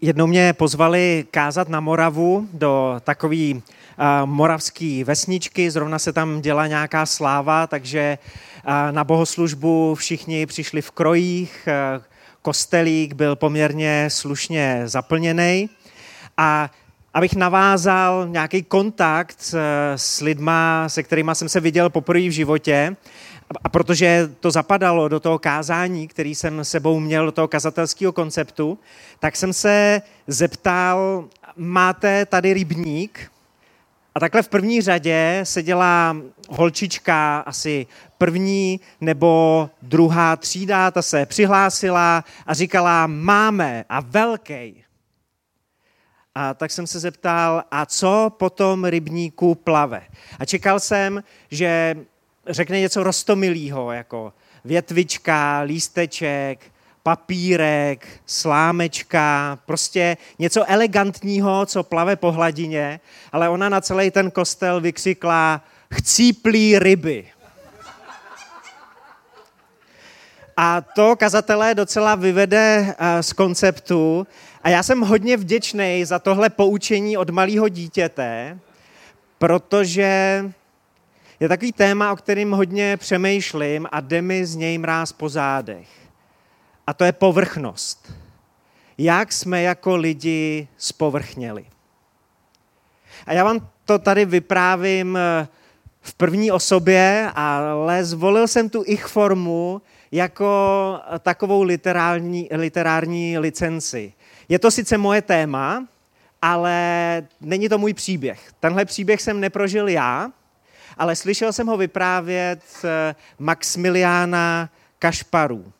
jednou mě pozvali kázat na Moravu do takové uh, moravské vesničky, zrovna se tam dělá nějaká sláva, takže uh, na bohoslužbu všichni přišli v krojích, uh, kostelík byl poměrně slušně zaplněný a abych navázal nějaký kontakt s lidma, se kterými jsem se viděl poprvé v životě, a protože to zapadalo do toho kázání, který jsem sebou měl, do toho kazatelského konceptu, tak jsem se zeptal, máte tady rybník? A takhle v první řadě seděla holčička, asi první nebo druhá třída, ta se přihlásila a říkala, máme a velký. A tak jsem se zeptal, a co po tom rybníku plave? A čekal jsem, že řekne něco rostomilýho, jako větvička, lísteček, papírek, slámečka, prostě něco elegantního, co plave po hladině, ale ona na celý ten kostel vykřikla chcíplý ryby. A to kazatelé docela vyvede eh, z konceptu. A já jsem hodně vděčný za tohle poučení od malého dítěte, protože je takový téma, o kterým hodně přemýšlím a jde mi z něj mráz po zádech. A to je povrchnost. Jak jsme jako lidi spovrchněli. A já vám to tady vyprávím eh, v první osobě, ale zvolil jsem tu ich formu jako takovou literární, literární licenci. Je to sice moje téma, ale není to můj příběh. Tenhle příběh jsem neprožil já, ale slyšel jsem ho vyprávět eh, Maximiliána Kašparů.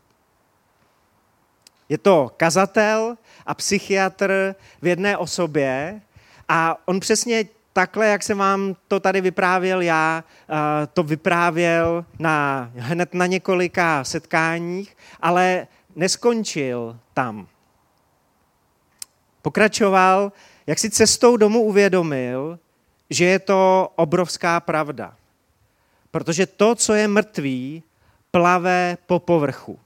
Je to kazatel a psychiatr v jedné osobě a on přesně takhle, jak jsem vám to tady vyprávěl já, eh, to vyprávěl na, hned na několika setkáních, ale neskončil tam. Pokračoval, jak si cestou domů uvědomil, že je to obrovská pravda. Protože to, co je mrtvý, plave po povrchu.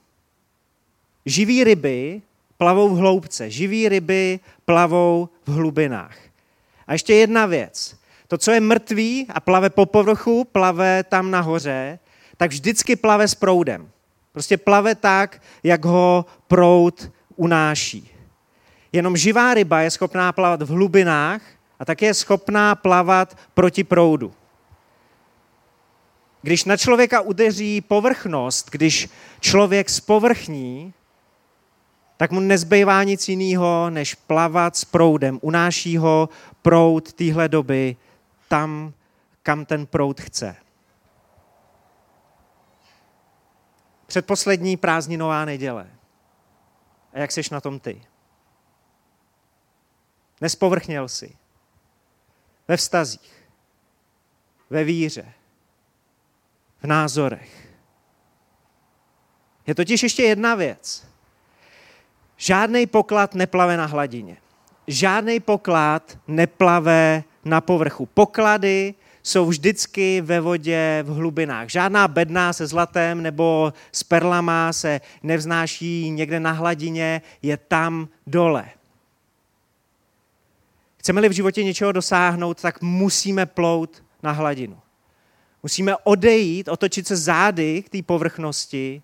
Živí ryby plavou v hloubce, živí ryby plavou v hlubinách. A ještě jedna věc. To, co je mrtvý a plave po povrchu, plave tam nahoře, tak vždycky plave s proudem. Prostě plave tak, jak ho proud unáší. Jenom živá ryba je schopná plavat v hlubinách a také je schopná plavat proti proudu. Když na člověka udeří povrchnost, když člověk spovrchní, tak mu nezbývá nic jiného, než plavat s proudem. Unáší ho proud téhle doby tam, kam ten proud chce. Předposlední prázdninová neděle. A jak seš na tom ty? Nespovrchněl si ve vztazích, ve víře, v názorech. Je totiž ještě jedna věc. Žádný poklad neplave na hladině. Žádný poklad neplave na povrchu. Poklady jsou vždycky ve vodě v hlubinách. Žádná bedna se zlatem nebo s perlama se nevznáší někde na hladině, je tam dole. Chceme-li v životě něčeho dosáhnout, tak musíme plout na hladinu. Musíme odejít, otočit se zády k té povrchnosti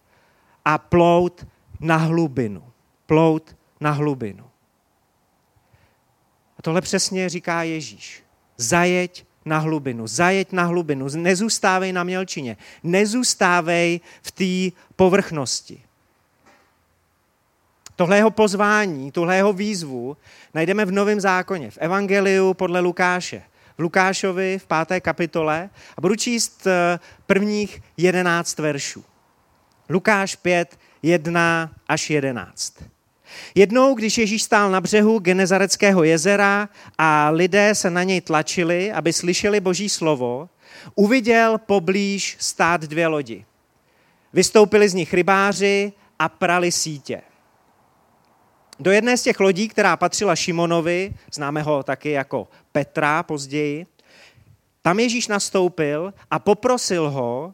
a plout na hlubinu. Plout na hlubinu. A tohle přesně říká Ježíš. Zajeď na hlubinu, zajeď na hlubinu, nezůstávej na mělčině, nezůstávej v té povrchnosti. Tohle jeho pozvání, tuhle jeho výzvu najdeme v Novém zákoně, v Evangeliu podle Lukáše. V Lukášovi v páté kapitole a budu číst eh, prvních jedenáct veršů. Lukáš 5, 1 až 11. Jednou, když Ježíš stál na břehu Genezareckého jezera a lidé se na něj tlačili, aby slyšeli boží slovo, uviděl poblíž stát dvě lodi. Vystoupili z nich rybáři a prali sítě. Do jedné z těch lodí, která patřila Šimonovi, známe ho taky jako Petra později, tam Ježíš nastoupil a poprosil ho,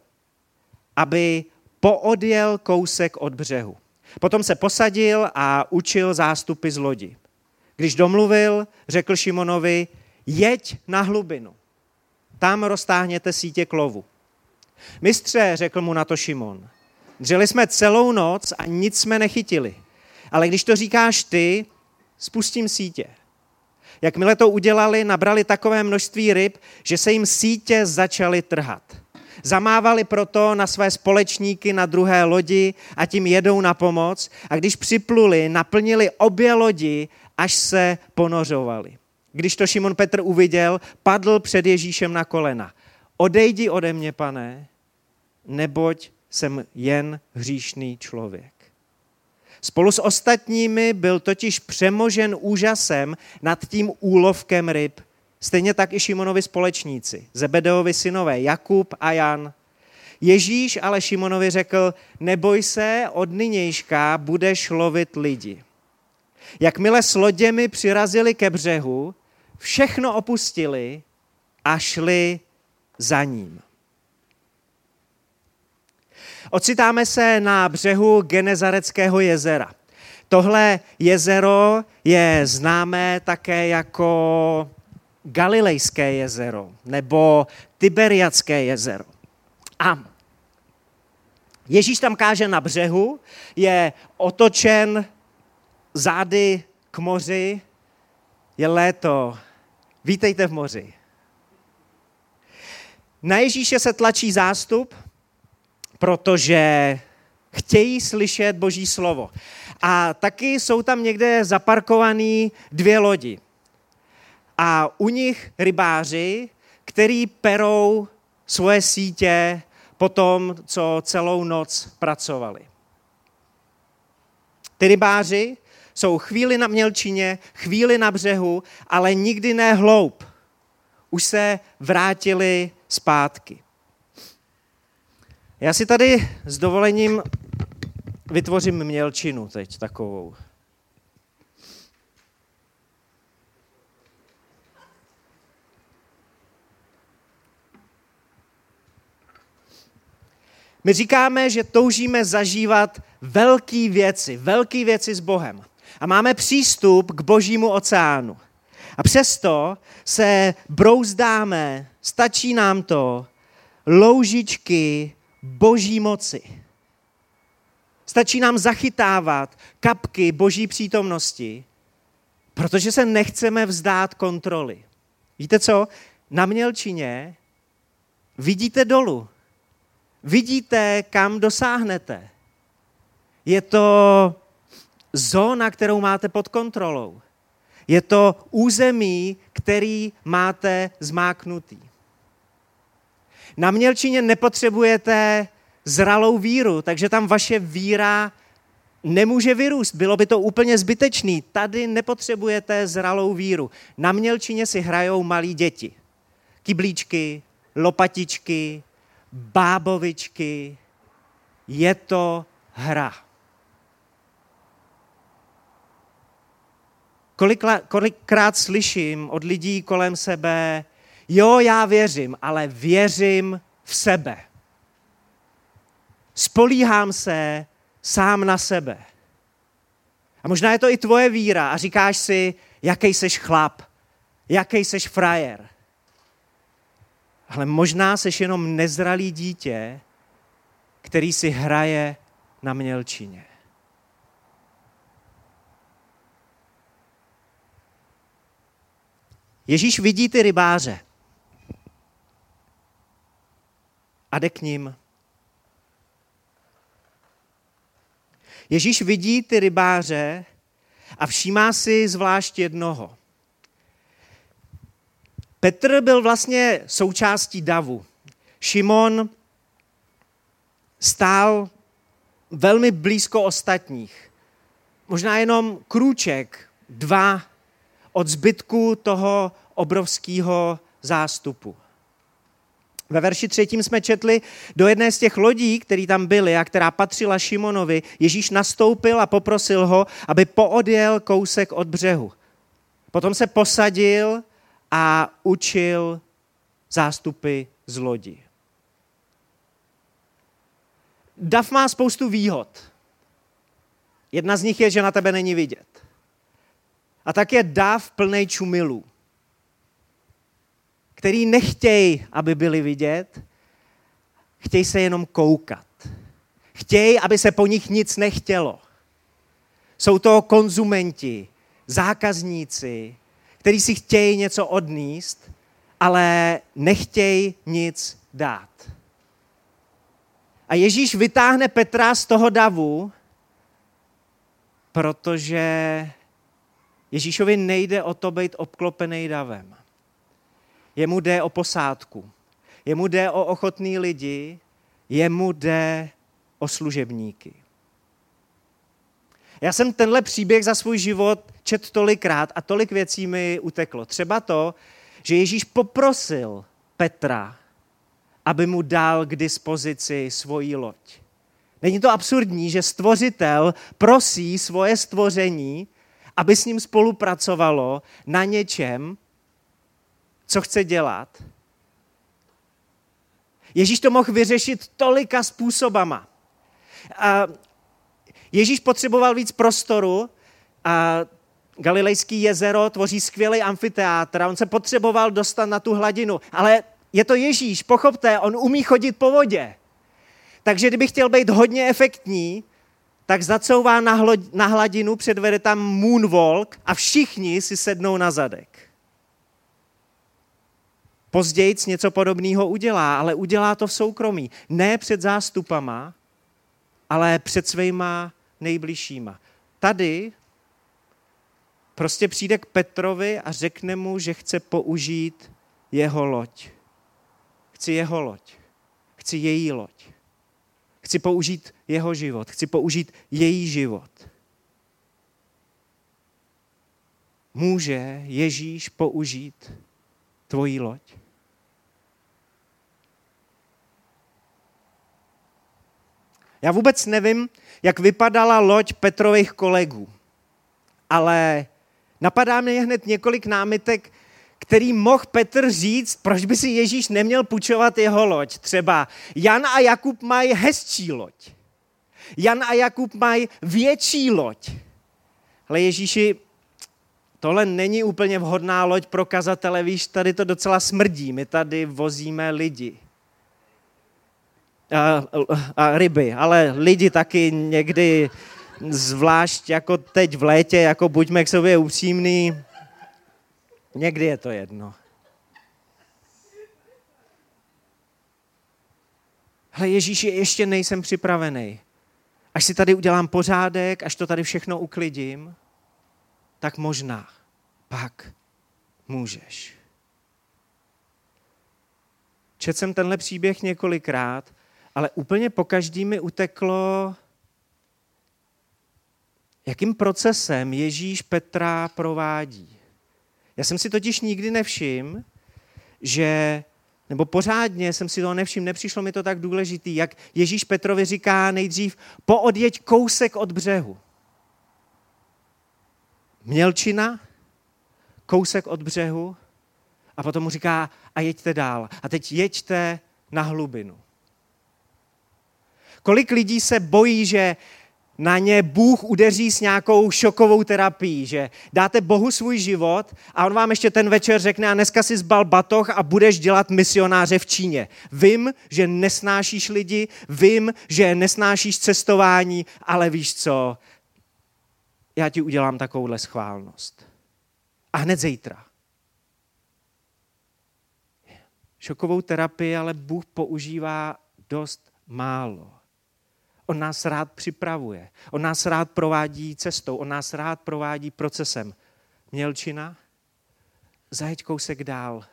aby poodjel kousek od břehu. Potom se posadil a učil zástupy z lodi. Když domluvil, řekl Šimonovi, jeď na hlubinu. Tam roztáhněte sítě klovu. Mistře, řekl mu na to Šimon, dřeli jsme celou noc a nic jsme nechytili. Ale když to říkáš ty, spustím sítě. Jakmile to udělali, nabrali takové množství ryb, že se jim sítě začaly trhat. Zamávali proto na své společníky na druhé lodi a tím jedou na pomoc a když připluli, naplnili obě lodi, až se ponořovali. Když to Šimon Petr uviděl, padl před Ježíšem na kolena. Odejdi ode mě, pane, neboť jsem jen hříšný člověk. Spolu s ostatními byl totiž přemožen úžasem nad tím úlovkem ryb. Stejně tak i Šimonovi společníci, Zebedeovi synové, Jakub a Jan. Ježíš ale Šimonovi řekl, neboj se, od nynějška budeš lovit lidi. Jakmile s loděmi přirazili ke břehu, všechno opustili a šli za ním. Ocitáme se na břehu Genezareckého jezera. Tohle jezero je známé také jako Galilejské jezero nebo Tiberiacké jezero. A Ježíš tam káže na břehu, je otočen zády k moři, je léto, vítejte v moři. Na Ježíše se tlačí zástup, protože chtějí slyšet Boží slovo. A taky jsou tam někde zaparkované dvě lodi. A u nich rybáři, který perou svoje sítě po tom, co celou noc pracovali. Ty rybáři jsou chvíli na mělčině, chvíli na břehu, ale nikdy ne hloub. Už se vrátili zpátky. Já si tady s dovolením vytvořím mělčinu teď takovou. My říkáme, že toužíme zažívat velké věci, velké věci s Bohem. A máme přístup k božímu oceánu. A přesto se brouzdáme, stačí nám to, loužičky boží moci. Stačí nám zachytávat kapky boží přítomnosti, protože se nechceme vzdát kontroly. Víte co? Na mělčině vidíte dolu. Vidíte, kam dosáhnete. Je to zóna, kterou máte pod kontrolou. Je to území, který máte zmáknutý. Na mělčině nepotřebujete zralou víru, takže tam vaše víra nemůže vyrůst. Bylo by to úplně zbytečný. Tady nepotřebujete zralou víru. Na mělčině si hrajou malí děti. Kyblíčky, lopatičky, bábovičky. Je to hra. kolikrát slyším od lidí kolem sebe, jo, já věřím, ale věřím v sebe. Spolíhám se sám na sebe. A možná je to i tvoje víra a říkáš si, jaký seš chlap, jaký seš frajer. Ale možná seš jenom nezralý dítě, který si hraje na mělčině. Ježíš vidí ty rybáře a jde k ním. Ježíš vidí ty rybáře a všímá si zvlášť jednoho. Petr byl vlastně součástí davu. Šimon stál velmi blízko ostatních. Možná jenom krůček, dva od zbytku toho obrovského zástupu. Ve verši třetím jsme četli, do jedné z těch lodí, které tam byly a která patřila Šimonovi, Ježíš nastoupil a poprosil ho, aby poodjel kousek od břehu. Potom se posadil a učil zástupy z lodi. Dav má spoustu výhod. Jedna z nich je, že na tebe není vidět. A tak je dáv plnej čumilů, který nechtějí, aby byli vidět, chtějí se jenom koukat. Chtějí, aby se po nich nic nechtělo. Jsou to konzumenti, zákazníci, kteří si chtějí něco odníst, ale nechtějí nic dát. A Ježíš vytáhne Petra z toho davu, protože Ježíšovi nejde o to být obklopený davem. Jemu jde o posádku. Jemu jde o ochotný lidi, jemu jde o služebníky. Já jsem tenhle příběh za svůj život čet tolikrát a tolik věcí mi uteklo. Třeba to, že Ježíš poprosil Petra, aby mu dal k dispozici svoji loď. Není to absurdní, že stvořitel prosí svoje stvoření, aby s ním spolupracovalo na něčem, co chce dělat. Ježíš to mohl vyřešit tolika způsobama. A Ježíš potřeboval víc prostoru a Galilejský jezero tvoří skvělý amfiteátr a on se potřeboval dostat na tu hladinu. Ale je to Ježíš, pochopte, on umí chodit po vodě. Takže kdyby chtěl být hodně efektní, tak zacouvá na, hladinu, předvede tam moonwalk a všichni si sednou na zadek. Později něco podobného udělá, ale udělá to v soukromí. Ne před zástupama, ale před svýma nejbližšíma. Tady prostě přijde k Petrovi a řekne mu, že chce použít jeho loď. Chci jeho loď. Chci její loď. Chci použít jeho život. Chci použít její život. Může Ježíš použít tvoji loď? Já vůbec nevím, jak vypadala loď Petrových kolegů, ale napadá mě hned několik námitek, který mohl Petr říct, proč by si Ježíš neměl půjčovat jeho loď. Třeba Jan a Jakub mají hezčí loď. Jan a Jakub mají větší loď. Ale Ježíši, tohle není úplně vhodná loď pro kazatele, víš, tady to docela smrdí, my tady vozíme lidi. A, a ryby, ale lidi taky někdy, zvlášť jako teď v létě, jako buďme k sobě upřímný, Někdy je to jedno. Hle, Ježíši, ještě nejsem připravený. Až si tady udělám pořádek, až to tady všechno uklidím, tak možná pak můžeš. Četl jsem tenhle příběh několikrát, ale úplně po každý mi uteklo, jakým procesem Ježíš Petra provádí. Já jsem si totiž nikdy nevšiml, že, nebo pořádně jsem si toho nevšiml, nepřišlo mi to tak důležitý, jak Ježíš Petrovi říká nejdřív, poodjeď kousek od břehu. Mělčina, kousek od břehu a potom mu říká, a jeďte dál. A teď jeďte na hlubinu. Kolik lidí se bojí, že na ně Bůh udeří s nějakou šokovou terapií, že dáte Bohu svůj život a on vám ještě ten večer řekne a dneska si zbal batoh a budeš dělat misionáře v Číně. Vím, že nesnášíš lidi, vím, že nesnášíš cestování, ale víš co, já ti udělám takovouhle schválnost. A hned zítra. Šokovou terapii ale Bůh používá dost málo. On nás rád připravuje. On nás rád provádí cestou. On nás rád provádí procesem. Mělčina, zajeď kousek dál.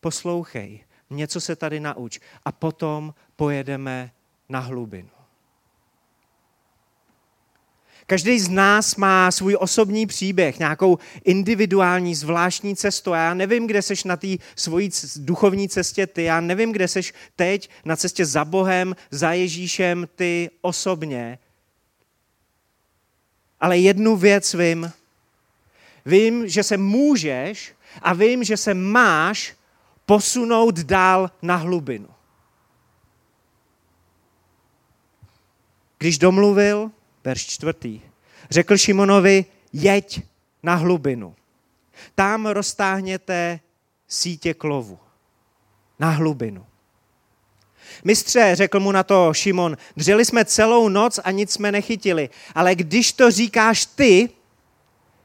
Poslouchej, něco se tady nauč. A potom pojedeme na hlubinu. Každý z nás má svůj osobní příběh, nějakou individuální, zvláštní cestu. Já nevím, kde seš na té svojí duchovní cestě ty. Já nevím, kde seš teď na cestě za Bohem, za Ježíšem ty osobně. Ale jednu věc vím. Vím, že se můžeš a vím, že se máš posunout dál na hlubinu. Když domluvil, verš čtvrtý. Řekl Šimonovi, jeď na hlubinu. Tam roztáhněte sítě klovu. Na hlubinu. Mistře, řekl mu na to Šimon, dřeli jsme celou noc a nic jsme nechytili, ale když to říkáš ty,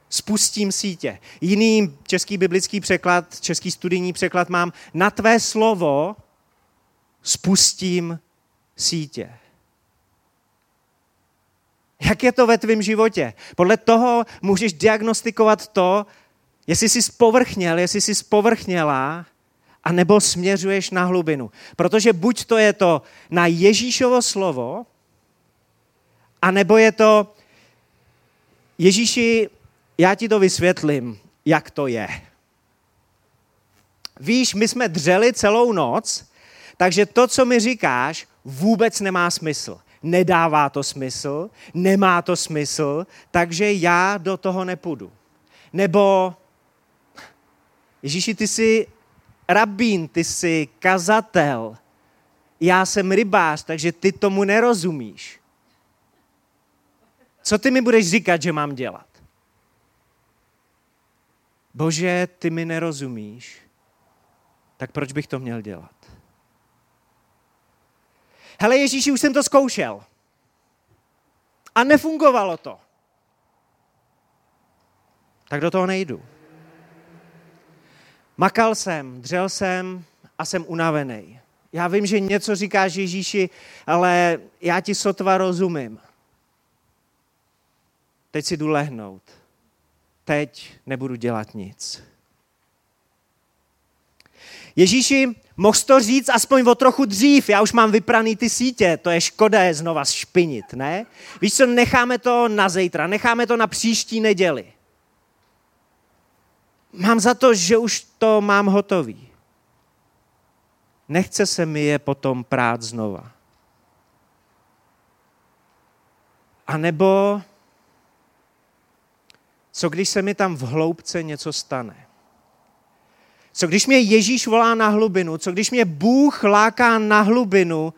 spustím sítě. Jiný český biblický překlad, český studijní překlad mám, na tvé slovo spustím sítě. Jak je to ve tvém životě? Podle toho můžeš diagnostikovat to, jestli jsi spovrchněl, jestli jsi spovrchněla, a nebo směřuješ na hlubinu. Protože buď to je to na Ježíšovo slovo, a nebo je to Ježíši, já ti to vysvětlím, jak to je. Víš, my jsme dřeli celou noc, takže to, co mi říkáš, vůbec nemá smysl. Nedává to smysl, nemá to smysl, takže já do toho nepůjdu. Nebo Ježíši, ty jsi rabín, ty jsi kazatel, já jsem rybář, takže ty tomu nerozumíš. Co ty mi budeš říkat, že mám dělat? Bože, ty mi nerozumíš, tak proč bych to měl dělat? Hele Ježíši, už jsem to zkoušel. A nefungovalo to. Tak do toho nejdu. Makal jsem, dřel jsem a jsem unavený. Já vím, že něco říkáš Ježíši, ale já ti sotva rozumím. Teď si jdu lehnout. Teď nebudu dělat nic. Ježíši, mohl to říct aspoň o trochu dřív, já už mám vypraný ty sítě, to je škoda je znova špinit, ne? Víš co, necháme to na zítra, necháme to na příští neděli. Mám za to, že už to mám hotový. Nechce se mi je potom prát znova. A nebo co když se mi tam v hloubce něco stane? Co když mě Ježíš volá na hlubinu? Co když mě Bůh láká na hlubinu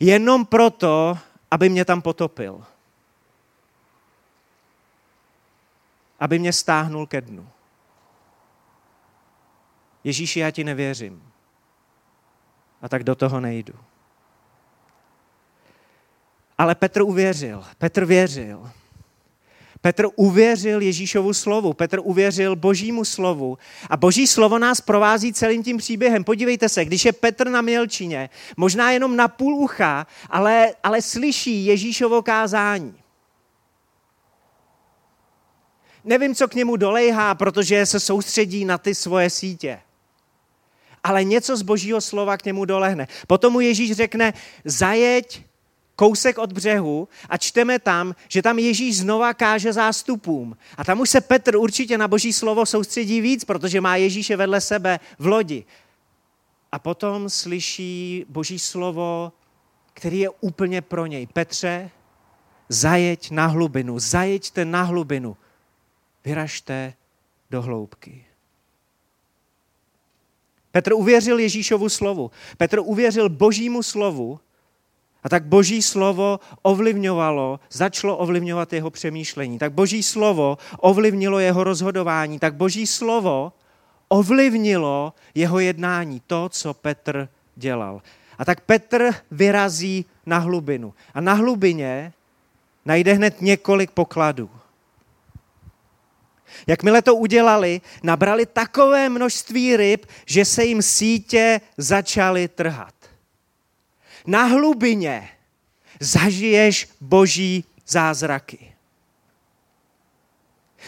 jenom proto, aby mě tam potopil? Aby mě stáhnul ke dnu. Ježíši, já ti nevěřím. A tak do toho nejdu. Ale Petr uvěřil. Petr věřil. Petr uvěřil Ježíšovu slovu, Petr uvěřil Božímu slovu a Boží slovo nás provází celým tím příběhem. Podívejte se, když je Petr na Mělčině, možná jenom na půl ucha, ale, ale slyší Ježíšovo kázání. Nevím, co k němu dolejhá, protože se soustředí na ty svoje sítě. Ale něco z božího slova k němu dolehne. Potom mu Ježíš řekne, zajeď kousek od břehu a čteme tam, že tam Ježíš znova káže zástupům. A tam už se Petr určitě na boží slovo soustředí víc, protože má Ježíše vedle sebe v lodi. A potom slyší boží slovo, který je úplně pro něj. Petře, zajeď na hlubinu, zajeďte na hlubinu, vyražte do hloubky. Petr uvěřil Ježíšovu slovu. Petr uvěřil božímu slovu a tak boží slovo ovlivňovalo, začalo ovlivňovat jeho přemýšlení. Tak boží slovo ovlivnilo jeho rozhodování. Tak boží slovo ovlivnilo jeho jednání, to, co Petr dělal. A tak Petr vyrazí na hlubinu. A na hlubině najde hned několik pokladů. Jakmile to udělali, nabrali takové množství ryb, že se jim sítě začaly trhat na hlubině zažiješ boží zázraky.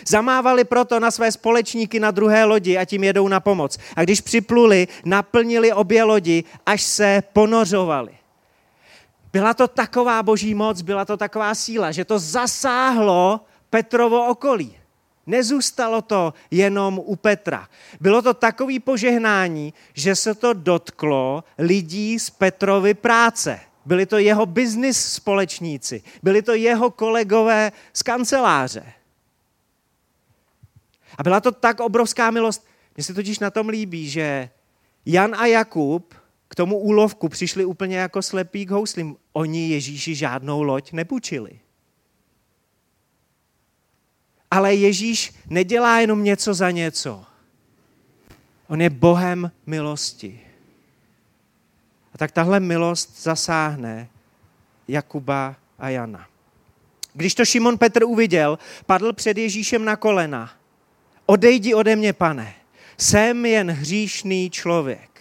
Zamávali proto na své společníky na druhé lodi a tím jedou na pomoc. A když připluli, naplnili obě lodi, až se ponořovali. Byla to taková boží moc, byla to taková síla, že to zasáhlo Petrovo okolí. Nezůstalo to jenom u Petra. Bylo to takový požehnání, že se to dotklo lidí z Petrovy práce. Byli to jeho biznis společníci, byli to jeho kolegové z kanceláře. A byla to tak obrovská milost. Mně se totiž na tom líbí, že Jan a Jakub k tomu úlovku přišli úplně jako slepý k houslím. Oni Ježíši žádnou loď nepůjčili. Ale Ježíš nedělá jenom něco za něco. On je Bohem milosti. A tak tahle milost zasáhne Jakuba a Jana. Když to Šimon Petr uviděl, padl před Ježíšem na kolena. Odejdi ode mě, pane, jsem jen hříšný člověk.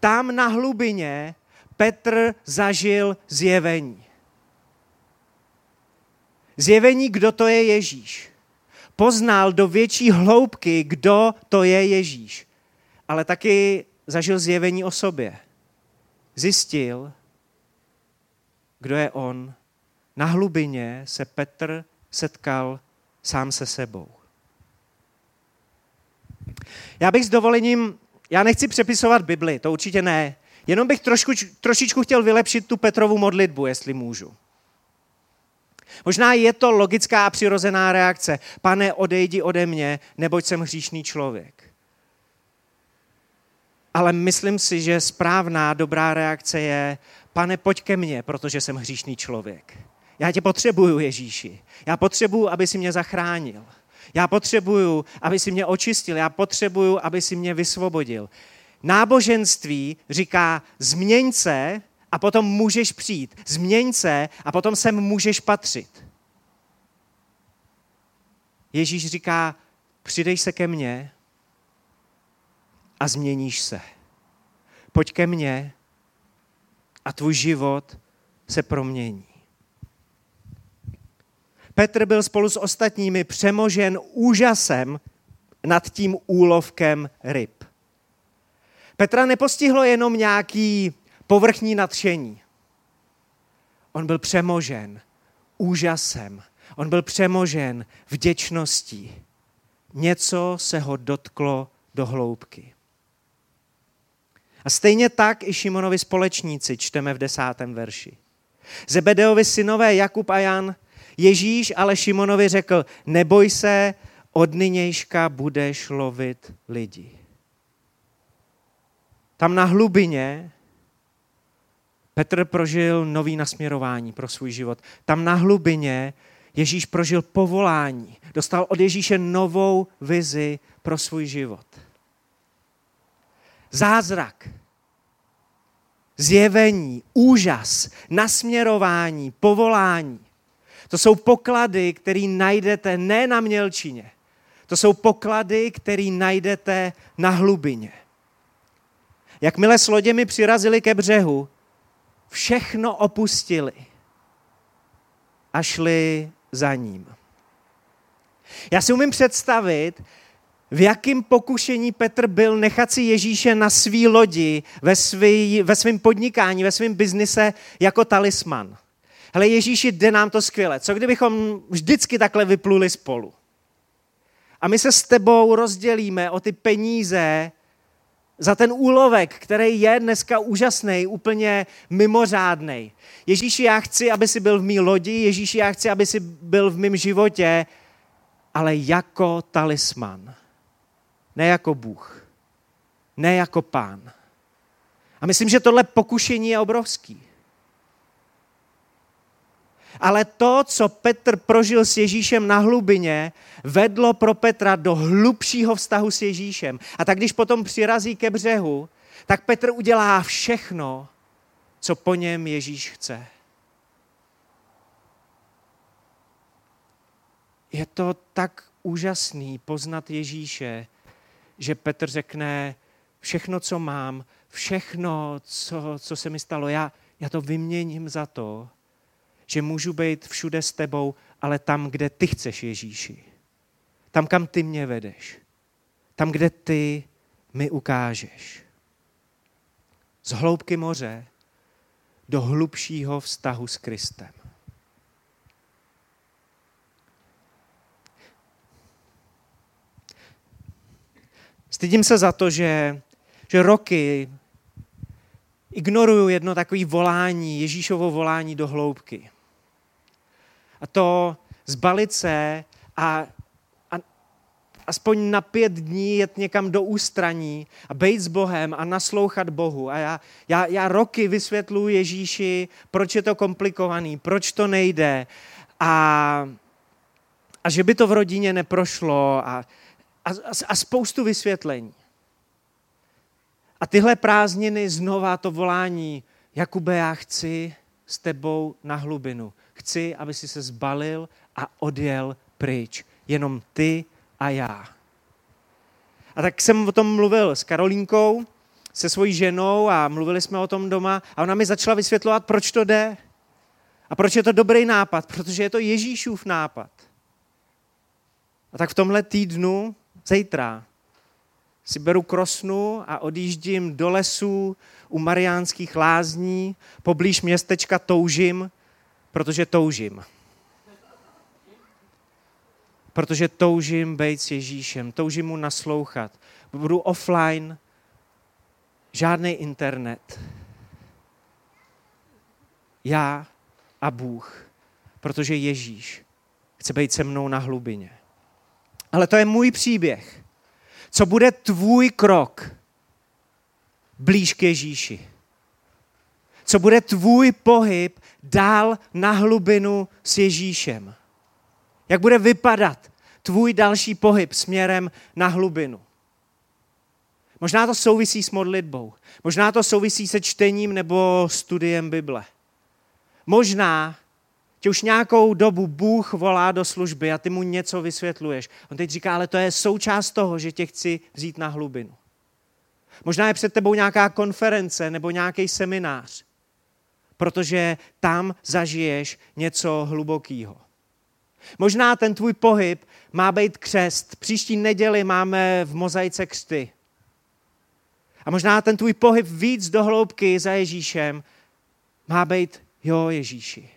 Tam na hlubině Petr zažil zjevení. Zjevení, kdo to je Ježíš. Poznal do větší hloubky, kdo to je Ježíš. Ale taky zažil zjevení o sobě. Zjistil, kdo je on. Na hlubině se Petr setkal sám se sebou. Já bych s dovolením, já nechci přepisovat Bibli, to určitě ne. Jenom bych trošku, trošičku chtěl vylepšit tu Petrovu modlitbu, jestli můžu. Možná je to logická a přirozená reakce. Pane, odejdi ode mě, neboť jsem hříšný člověk. Ale myslím si, že správná, dobrá reakce je, pane, pojď ke mně, protože jsem hříšný člověk. Já tě potřebuju, Ježíši. Já potřebuju, aby si mě zachránil. Já potřebuju, aby si mě očistil. Já potřebuju, aby si mě vysvobodil. Náboženství říká, změň se a potom můžeš přijít. Změň se a potom sem můžeš patřit. Ježíš říká, přidej se ke mně a změníš se. Pojď ke mně a tvůj život se promění. Petr byl spolu s ostatními přemožen úžasem nad tím úlovkem ryb. Petra nepostihlo jenom nějaký povrchní nadšení. On byl přemožen úžasem. On byl přemožen vděčností. Něco se ho dotklo do hloubky. A stejně tak i Šimonovi společníci čteme v desátém verši. Zebedeovi synové Jakub a Jan, Ježíš ale Šimonovi řekl, neboj se, od nynějška budeš lovit lidi. Tam na hlubině Petr prožil nový nasměrování pro svůj život. Tam na hlubině Ježíš prožil povolání. Dostal od Ježíše novou vizi pro svůj život. Zázrak, zjevení, úžas, nasměrování, povolání. To jsou poklady, které najdete ne na mělčině. To jsou poklady, které najdete na hlubině. Jakmile s loděmi přirazili ke břehu, všechno opustili a šli za ním. Já si umím představit, v jakém pokušení Petr byl nechat si Ježíše na svý lodi, ve, svý, ve svém podnikání, ve svém biznise jako talisman. Hele Ježíši, jde nám to skvěle. Co kdybychom vždycky takhle vypluli spolu? A my se s tebou rozdělíme o ty peníze, za ten úlovek, který je dneska úžasný, úplně mimořádný. Ježíši, já chci, aby si byl v mý lodi, Ježíši, já chci, aby si byl v mém životě, ale jako talisman. Ne jako Bůh. Ne jako pán. A myslím, že tohle pokušení je obrovský. Ale to, co Petr prožil s Ježíšem na hlubině, vedlo pro Petra do hlubšího vztahu s Ježíšem. A tak když potom přirazí ke břehu, tak Petr udělá všechno, co po něm Ježíš chce. Je to tak úžasný poznat Ježíše, že Petr řekne, všechno, co mám, všechno, co, co se mi stalo, já, já to vyměním za to, že můžu být všude s tebou, ale tam, kde ty chceš, Ježíši. Tam, kam ty mě vedeš. Tam, kde ty mi ukážeš. Z hloubky moře do hlubšího vztahu s Kristem. Stydím se za to, že, že roky ignoruju jedno takové volání, Ježíšovo volání do hloubky. A to zbalit se a, a aspoň na pět dní jet někam do ústraní a být s Bohem a naslouchat Bohu. A já, já, já roky vysvětluji Ježíši, proč je to komplikovaný, proč to nejde. A, a že by to v rodině neprošlo a, a, a spoustu vysvětlení. A tyhle prázdniny znova to volání, Jakube, já chci s tebou na hlubinu. Chci, aby si se zbalil a odjel pryč. Jenom ty a já. A tak jsem o tom mluvil s Karolínkou, se svojí ženou a mluvili jsme o tom doma a ona mi začala vysvětlovat, proč to jde. A proč je to dobrý nápad? Protože je to Ježíšův nápad. A tak v tomhle týdnu, zítra, si beru krosnu a odjíždím do lesů u Mariánských lázní, poblíž městečka Toužim, protože toužím. Protože toužím být s Ježíšem, toužím mu naslouchat. Budu offline, žádný internet. Já a Bůh, protože Ježíš chce být se mnou na hlubině. Ale to je můj příběh. Co bude tvůj krok blíž k Ježíši? Co bude tvůj pohyb dál na hlubinu s Ježíšem? Jak bude vypadat tvůj další pohyb směrem na hlubinu? Možná to souvisí s modlitbou. Možná to souvisí se čtením nebo studiem Bible. Možná tě už nějakou dobu Bůh volá do služby a ty mu něco vysvětluješ. On teď říká, ale to je součást toho, že tě chci vzít na hlubinu. Možná je před tebou nějaká konference nebo nějaký seminář, protože tam zažiješ něco hlubokého. Možná ten tvůj pohyb má být křest. Příští neděli máme v mozaice křty. A možná ten tvůj pohyb víc do hloubky za Ježíšem má být jo Ježíši.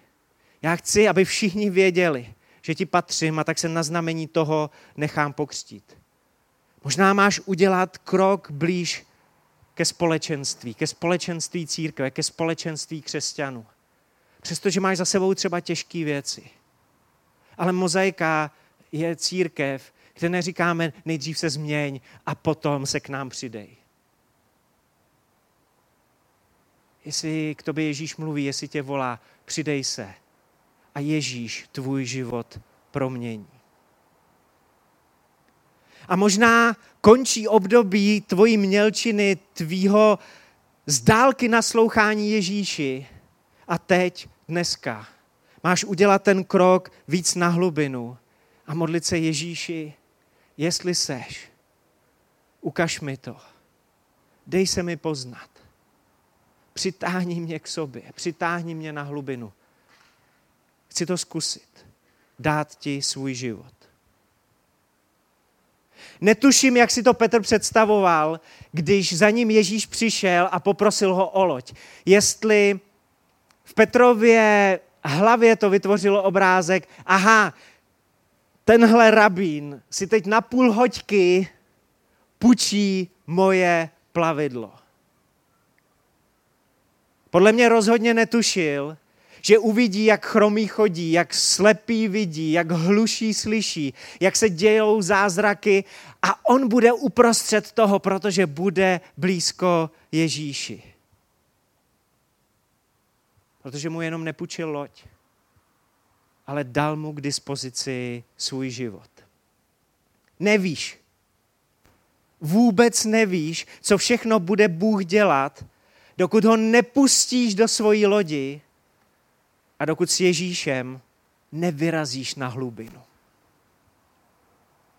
Já chci, aby všichni věděli, že ti patřím a tak se na znamení toho nechám pokřtít. Možná máš udělat krok blíž ke společenství, ke společenství církve, ke společenství křesťanů. Přestože máš za sebou třeba těžké věci. Ale mozaika je církev, kde neříkáme nejdřív se změň a potom se k nám přidej. Jestli k tobě Ježíš mluví, jestli tě volá, přidej se a Ježíš tvůj život promění. A možná končí období tvojí mělčiny, tvýho zdálky naslouchání Ježíši. A teď, dneska, máš udělat ten krok víc na hlubinu a modlit se Ježíši, jestli seš, ukaž mi to. Dej se mi poznat. Přitáhni mě k sobě, přitáhni mě na hlubinu. Chci to zkusit. Dát ti svůj život. Netuším, jak si to Petr představoval, když za ním Ježíš přišel a poprosil ho o loď. Jestli v Petrově hlavě to vytvořilo obrázek, aha, tenhle rabín si teď na půl hoďky pučí moje plavidlo. Podle mě rozhodně netušil, že uvidí, jak chromý chodí, jak slepý vidí, jak hluší slyší, jak se dějou zázraky a on bude uprostřed toho, protože bude blízko Ježíši. Protože mu jenom nepůjčil loď, ale dal mu k dispozici svůj život. Nevíš, vůbec nevíš, co všechno bude Bůh dělat, dokud ho nepustíš do svojí lodi a dokud s Ježíšem nevyrazíš na hlubinu.